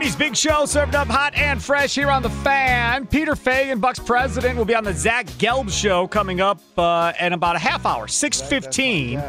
Big Show served up hot and fresh here on the fan. Peter Feigin, Bucks president, will be on the Zach Gelb show coming up uh, in about a half hour, six fifteen.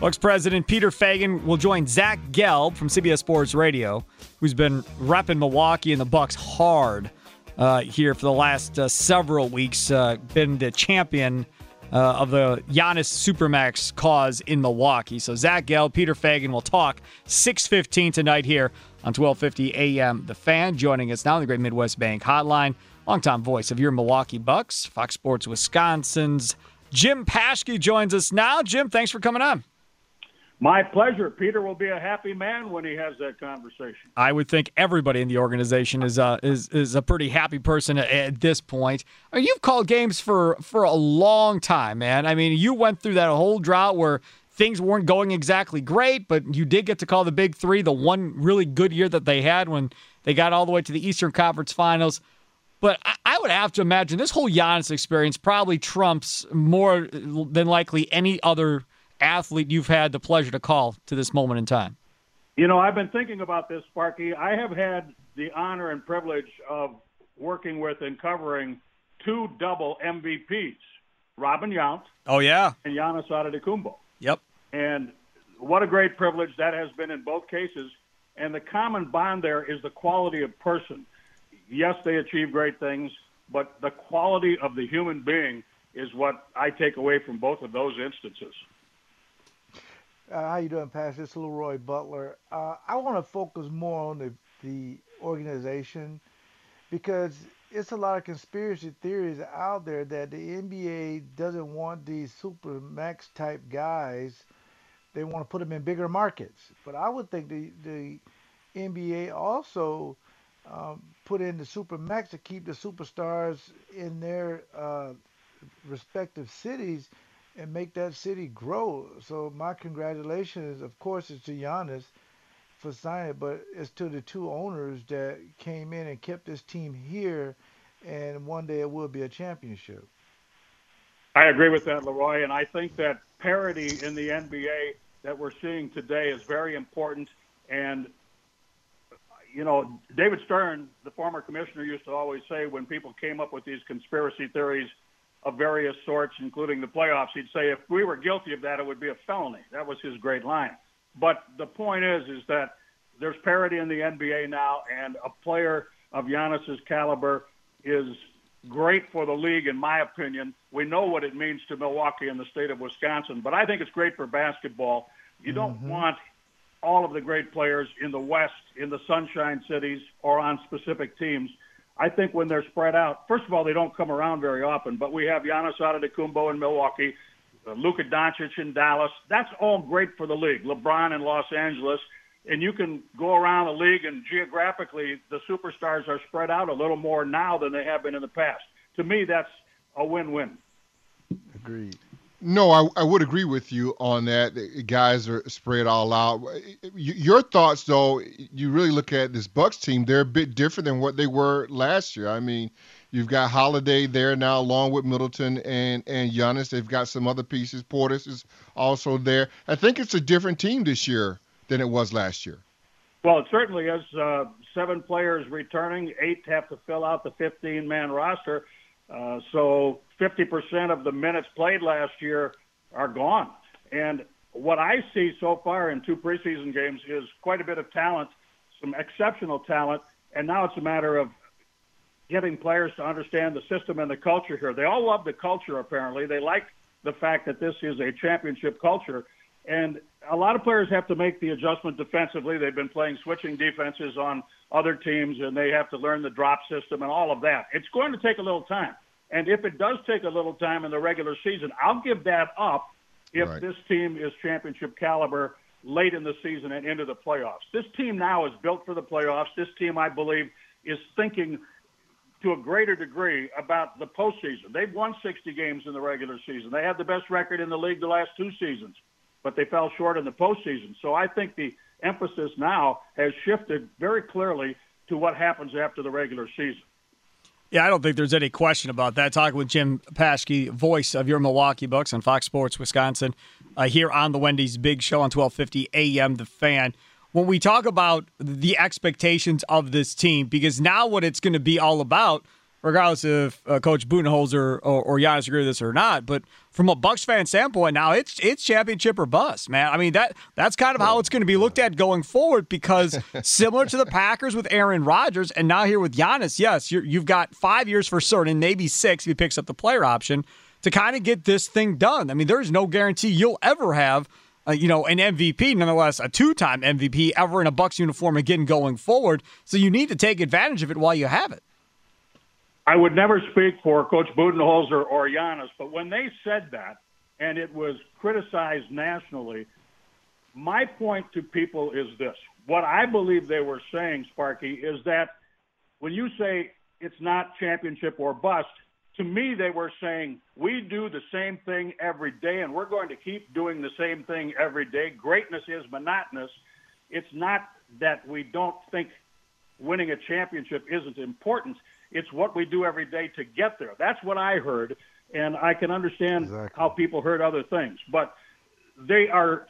Bucks president Peter Feigin will join Zach Gelb from CBS Sports Radio, who's been repping Milwaukee and the Bucks hard uh, here for the last uh, several weeks. Uh, been the champion uh, of the Giannis Supermax cause in Milwaukee. So Zach Gelb, Peter Feigin will talk 6:15 tonight here on 12:50 a.m. The Fan. Joining us now on the Great Midwest Bank Hotline, longtime voice of your Milwaukee Bucks, Fox Sports Wisconsin's Jim Paschke joins us now. Jim, thanks for coming on. My pleasure. Peter will be a happy man when he has that conversation. I would think everybody in the organization is a is is a pretty happy person at, at this point. I mean, you've called games for for a long time, man. I mean, you went through that whole drought where things weren't going exactly great, but you did get to call the Big Three the one really good year that they had when they got all the way to the Eastern Conference Finals. But I would have to imagine this whole Giannis experience probably trumps more than likely any other athlete you've had the pleasure to call to this moment in time. You know, I've been thinking about this, Sparky. I have had the honor and privilege of working with and covering two double MVPs, Robin Yount. Oh yeah, and Giannis Antetokounmpo. Yep. And what a great privilege that has been in both cases. And the common bond there is the quality of person. Yes, they achieve great things, but the quality of the human being is what I take away from both of those instances. Uh, how you doing, Pastor? It's LeRoy Butler. Uh, I want to focus more on the the organization because it's a lot of conspiracy theories out there that the NBA doesn't want these super max type guys. They want to put them in bigger markets. But I would think the the NBA also um, put in the super max to keep the superstars in their uh, respective cities and make that city grow. So my congratulations, of course, is to Giannis for but it's to the two owners that came in and kept this team here, and one day it will be a championship. I agree with that, LeRoy, and I think that parity in the NBA that we're seeing today is very important. And you know, David Stern, the former commissioner, used to always say when people came up with these conspiracy theories of various sorts, including the playoffs, he'd say if we were guilty of that, it would be a felony. That was his great line. But the point is, is that there's parity in the NBA now, and a player of Giannis's caliber is great for the league, in my opinion. We know what it means to Milwaukee and the state of Wisconsin, but I think it's great for basketball. You don't Mm-hmm. want all of the great players in the West, in the Sunshine Cities, or on specific teams. I think when they're spread out, first of all, they don't come around very often, but we have Giannis Antetokounmpo in Milwaukee, uh, Luka Doncic in Dallas. That's all great for the league. LeBron in Los Angeles, and you can go around the league and geographically, the superstars are spread out a little more now than they have been in the past. to me, that's a win-win. Agreed. No, I, I would agree with you on that. The guys are spread all out. Your thoughts, though, you really look at this Bucks team. They're a bit different than what they were last year. I mean, you've got Holiday there now, along with Middleton and and Giannis. They've got some other pieces. Portis is also there. I think it's a different team this year than it was last year. Well, it certainly is. Uh, seven players returning, eight have to fill out the 15-man roster. Uh, so 50% of the minutes played last year are gone. And what I see so far in two preseason games is quite a bit of talent, some exceptional talent, and now it's a matter of getting players to understand the system and the culture here. They all love the culture, apparently. They like the fact that this is a championship culture. And a lot of players have to make the adjustment defensively. They've been playing switching defenses on other teams, and they have to learn the drop system and all of that. It's going to take a little time. And if it does take a little time in the regular season, I'll give that up if right. this team is championship caliber late in the season and into the playoffs. This team now is built for the playoffs. This team, I believe, is thinking to a greater degree about the postseason. They've won 60 games in the regular season. They had the best record in the league the last two seasons, but they fell short in the postseason. So I think the emphasis now has shifted very clearly to what happens after the regular season. Yeah, I don't think there's any question about that. Talking with Jim Paschke, voice of your Milwaukee Bucks on Fox Sports Wisconsin, uh, here on the Wendy's Big Show on 1250 AM. The Fan. When we talk about the expectations of this team, because now what it's going to be all about regardless if uh, Coach Budenholzer or, or Giannis agree with this or not. But from a Bucks fan standpoint, now it's it's championship or bust, man. I mean that that's kind of how it's going to be looked at going forward because similar to the Packers with Aaron Rodgers, and now here with Giannis, yes, you have got five years for certain, maybe six if he picks up the player option to kind of get this thing done. I mean, there is no guarantee you'll ever have. Uh, you know, an MVP, nonetheless, a two-time MVP ever in a Bucks uniform again going forward. So you need to take advantage of it while you have it. I would never speak for Coach Budenholzer or Giannis, but when they said that and it was criticized nationally, my point to people is this. What I believe they were saying, Sparky, is that when you say it's not championship or bust, to me they were saying we do the same thing every day and we're going to keep doing the same thing every day. Greatness is monotonous. It's not that we don't think winning a championship isn't important. It's what we do every day to get there. That's what I heard, and I can understand exactly. how people heard other things. But they are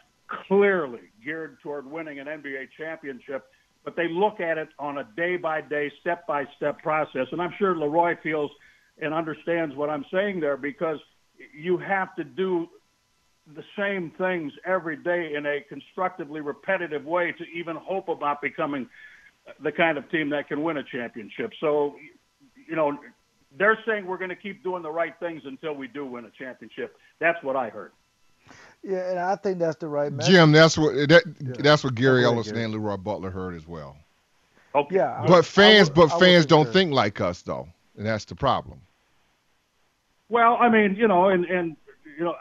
clearly geared toward winning an NBA championship, but they look at it on a day by day, step by step process. And I'm sure LeRoy feels and understands what I'm saying there because you have to do the same things every day in a constructively repetitive way to even hope about becoming the kind of team that can win a championship. So you know, they're saying we're going to keep doing the right things until we do win a championship. That's what I heard. Yeah, and I think that's the right message. Jim, that's what that, yeah. that's what Gary Ellis and LeRoy Butler heard as well. Okay. Yeah, but fans, would, but fans don't think like us though, and that's the problem. Well, I mean, you know, and and you know,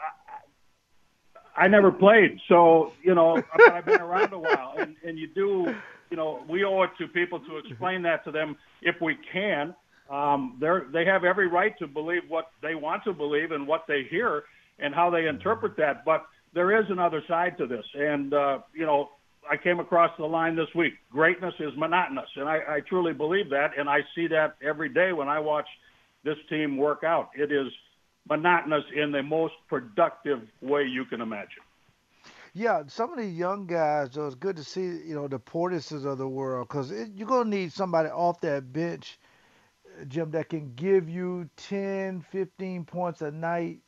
I, I never played, so you know, I've been around a while, and and you do, you know, we owe it to people to explain that to them if we can um, they're, they have every right to believe what they want to believe and what they hear and how they interpret that. But there is another side to this. And, uh, you know, I came across the line this week. Greatness is monotonous. And I, I truly believe that. And I see that every day when I watch this team work out. It is monotonous in the most productive way you can imagine. Yeah, some of the young guys, though, it's good to see, you know, the Portises of the world because you're going to need somebody off that bench – Jim, that can give you 10, 15 points a night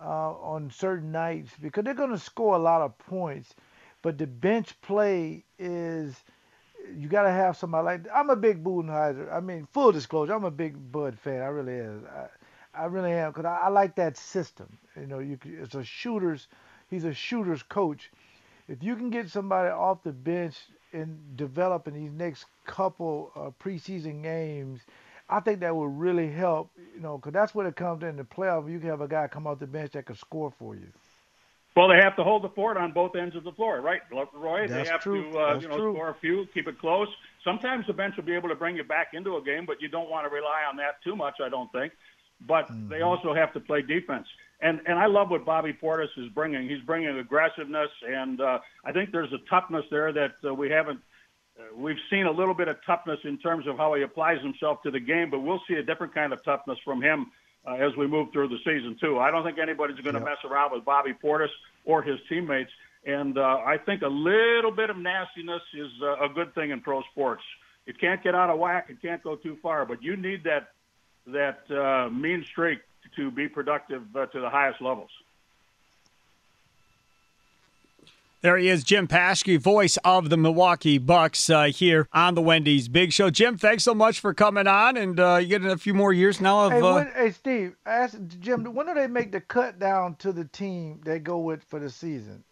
uh, on certain nights because they're going to score a lot of points. But the bench play is you got to have somebody like I'm a big Budenholzer. I mean, full disclosure, I'm a big Bud fan. I really am. I, I really am because I, I, like that system. You know, you it's a shooters. He's a shooters coach. If you can get somebody off the bench and develop in these next couple uh, preseason games I think that would really help, you know, because that's when it comes in the playoff. You can have a guy come off the bench that can score for you. Well, they have to hold the fort on both ends of the floor, right, Roy? That's they have true. to, uh, you know, true. score a few, keep it close. Sometimes the bench will be able to bring you back into a game, but you don't want to rely on that too much. I don't think. but mm-hmm. they also have to play defense. And and I love what Bobby Portis is bringing. He's bringing aggressiveness, and uh, I think there's a toughness there that uh, we haven't. Uh, we've seen a little bit of toughness in terms of how he applies himself to the game, but we'll see a different kind of toughness from him uh, as we move through the season too. I don't think anybody's going to yeah. mess around with Bobby Portis or his teammates, and uh, I think a little bit of nastiness is uh, a good thing in pro sports. It can't get out of whack. It can't go too far, but you need that that uh, mean streak to be productive uh, to the highest levels. There he is, Jim Paschke, voice of the Milwaukee Bucks, uh, here on the Wendy's Big Show. Jim, thanks so much for coming on, and uh, you getting a few more years now of. Hey, uh, when, hey Steve, ask Jim, when do they make the cut down to the team they go with for the season?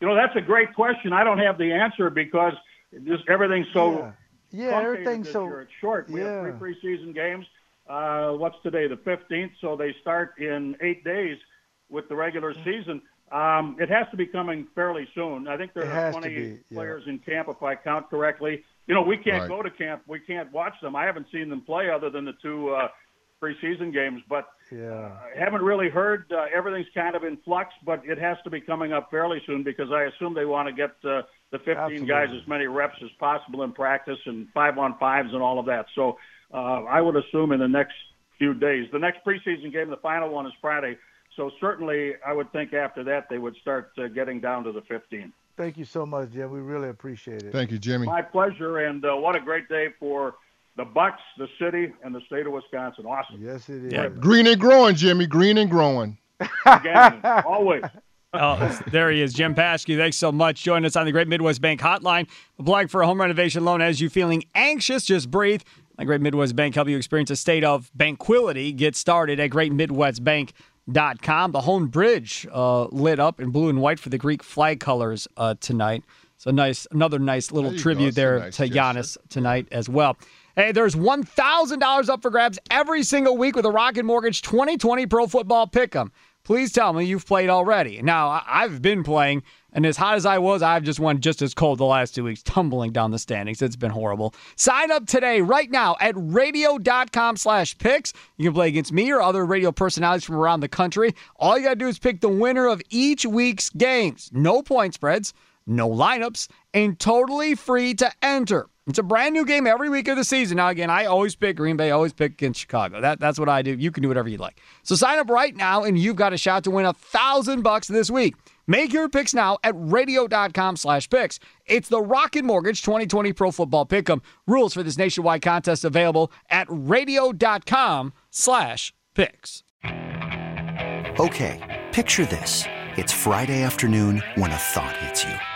You know, that's a great question. I don't have the answer because just everything's so. Yeah, yeah everything's so. Year. It's short. We yeah. have three preseason games. Uh, what's today? The 15th. So they start in eight days with the regular season. Um, it has to be coming fairly soon. I think there are 20 be, yeah. players in camp, if I count correctly. You know, we can't right. go to camp. We can't watch them. I haven't seen them play other than the two uh, preseason games, but yeah. I haven't really heard. Uh, everything's kind of in flux, but it has to be coming up fairly soon because I assume they want to get uh, the 15 Absolutely. guys as many reps as possible in practice and five on fives and all of that. So uh, I would assume in the next few days. The next preseason game, the final one is Friday. So certainly, I would think after that they would start uh, getting down to the 15. Thank you so much, Jim. We really appreciate it. Thank you, Jimmy. My pleasure, and uh, what a great day for the Bucks, the city, and the state of Wisconsin. Awesome. Yes, it is. Yeah. Green and growing, Jimmy. Green and growing. Again, always. Oh, there he is, Jim Paschke. Thanks so much. Join us on the Great Midwest Bank Hotline. Applying for a home renovation loan as you feeling anxious, just breathe. The Great Midwest Bank help you experience a state of banquility. Get started at greatmidwestbank.com. The home bridge uh, lit up in blue and white for the Greek flag colors uh, tonight. So nice, another nice little there tribute there nice to Giannis tonight as well. Hey, there's $1,000 up for grabs every single week with a Rocket Mortgage 2020 Pro Football Pick'em. Please tell me you've played already. Now, I've been playing, and as hot as I was, I've just went just as cold the last two weeks, tumbling down the standings. It's been horrible. Sign up today, right now, at radio.com slash picks. You can play against me or other radio personalities from around the country. All you got to do is pick the winner of each week's games. No point spreads, no lineups, and totally free to enter. It's a brand new game every week of the season. Now, again, I always pick Green Bay, always pick against Chicago. That, that's what I do. You can do whatever you like. So sign up right now, and you've got a shot to win a thousand bucks this week. Make your picks now at radio.com slash picks. It's the Rocket Mortgage 2020 Pro Football Pick'em. Rules for this nationwide contest available at radio.com slash picks. Okay, picture this. It's Friday afternoon when a thought hits you.